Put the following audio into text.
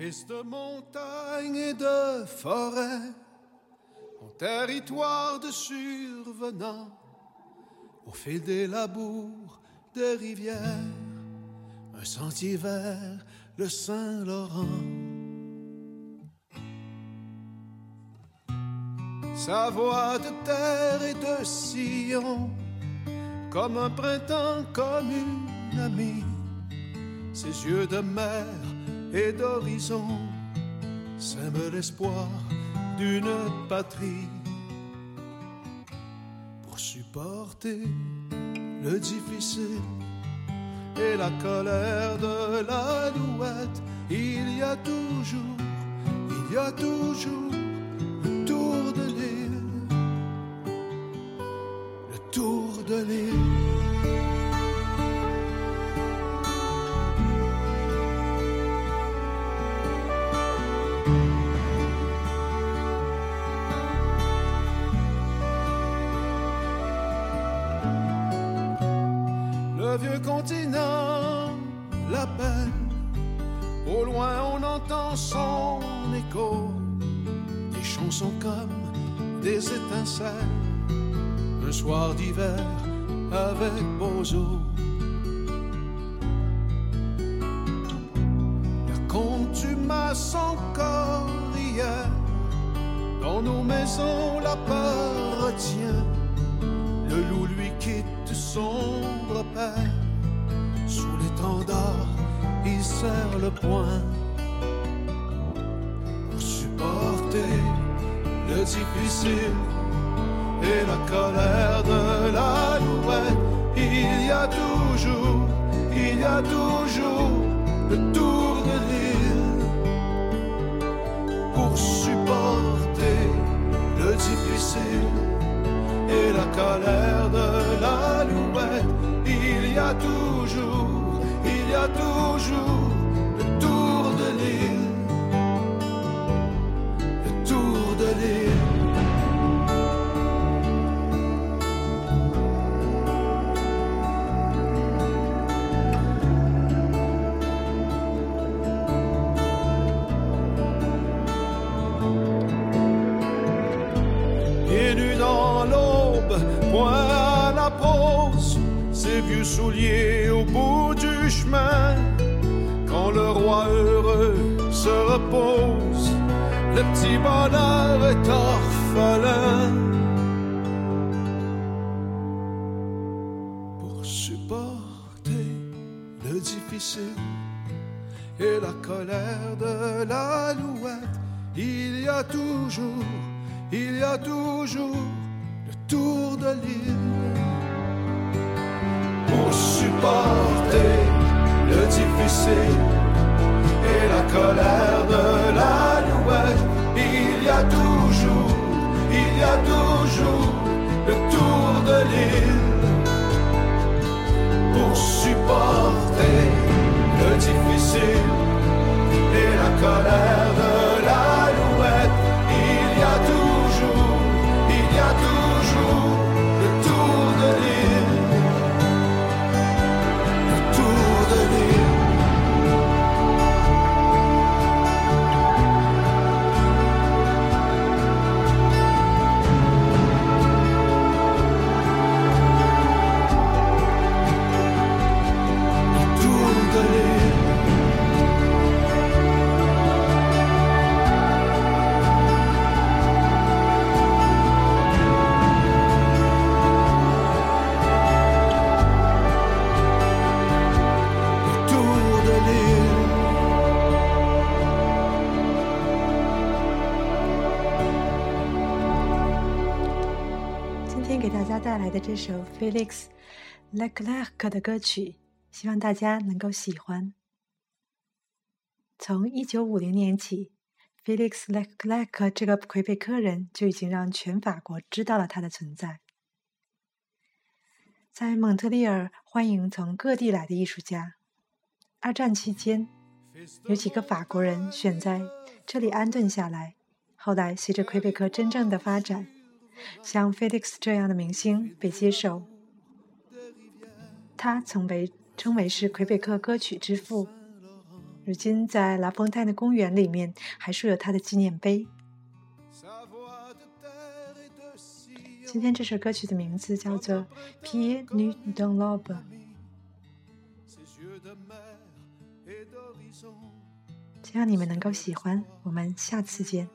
De montagne et de forêt, mon territoire de survenant, au fil des labours, des rivières, un sentier vers le Saint-Laurent. Sa voix de terre et de sillon, comme un printemps, comme une amie, ses yeux de mer et d'horizon sèment l'espoir d'une patrie pour supporter le difficile et la colère de l'alouette. Il y a toujours, il y a toujours le tour de l'île, le tour de l'île. Le vieux continent l'appelle. Au loin, on entend son écho. Des chansons comme des étincelles. Un soir d'hiver avec Bozo. Contumace encore hier. Dans nos maisons, l'appartient. Le loup lui quitte son repère. Sous l'étendard, il serre le poing. Pour supporter le difficile et la colère de l'alouette, il y a toujours, il y a toujours le tour a toujours, il y a toujours le tour de l'île, le tour de l'île. Point à la pause, vieux souliers au bout du chemin. Quand le roi heureux se repose, le petit bonheur est orphelin. Pour supporter le difficile et la colère de l'alouette, il y a toujours, il y a toujours le tour de l'île. Et la colère de l'alouette, il y a toujours, il y a toujours le tour de l'île. Pour supporter le difficile et la colère 给大家带来的这首 Felix Leclerc 的歌曲，希望大家能够喜欢。从一九五零年起，Felix Leclerc 这个魁北克人就已经让全法国知道了他的存在。在蒙特利尔欢迎从各地来的艺术家。二战期间，有几个法国人选在这里安顿下来。后来，随着魁北克真正的发展，像 Felix 这样的明星被接受，他曾被称为是魁北克歌曲之父。如今在拉丰泰的公园里面还竖有他的纪念碑。今天这首歌曲的名字叫做《Pie nu dans l'aube》。希望你们能够喜欢，我们下次见。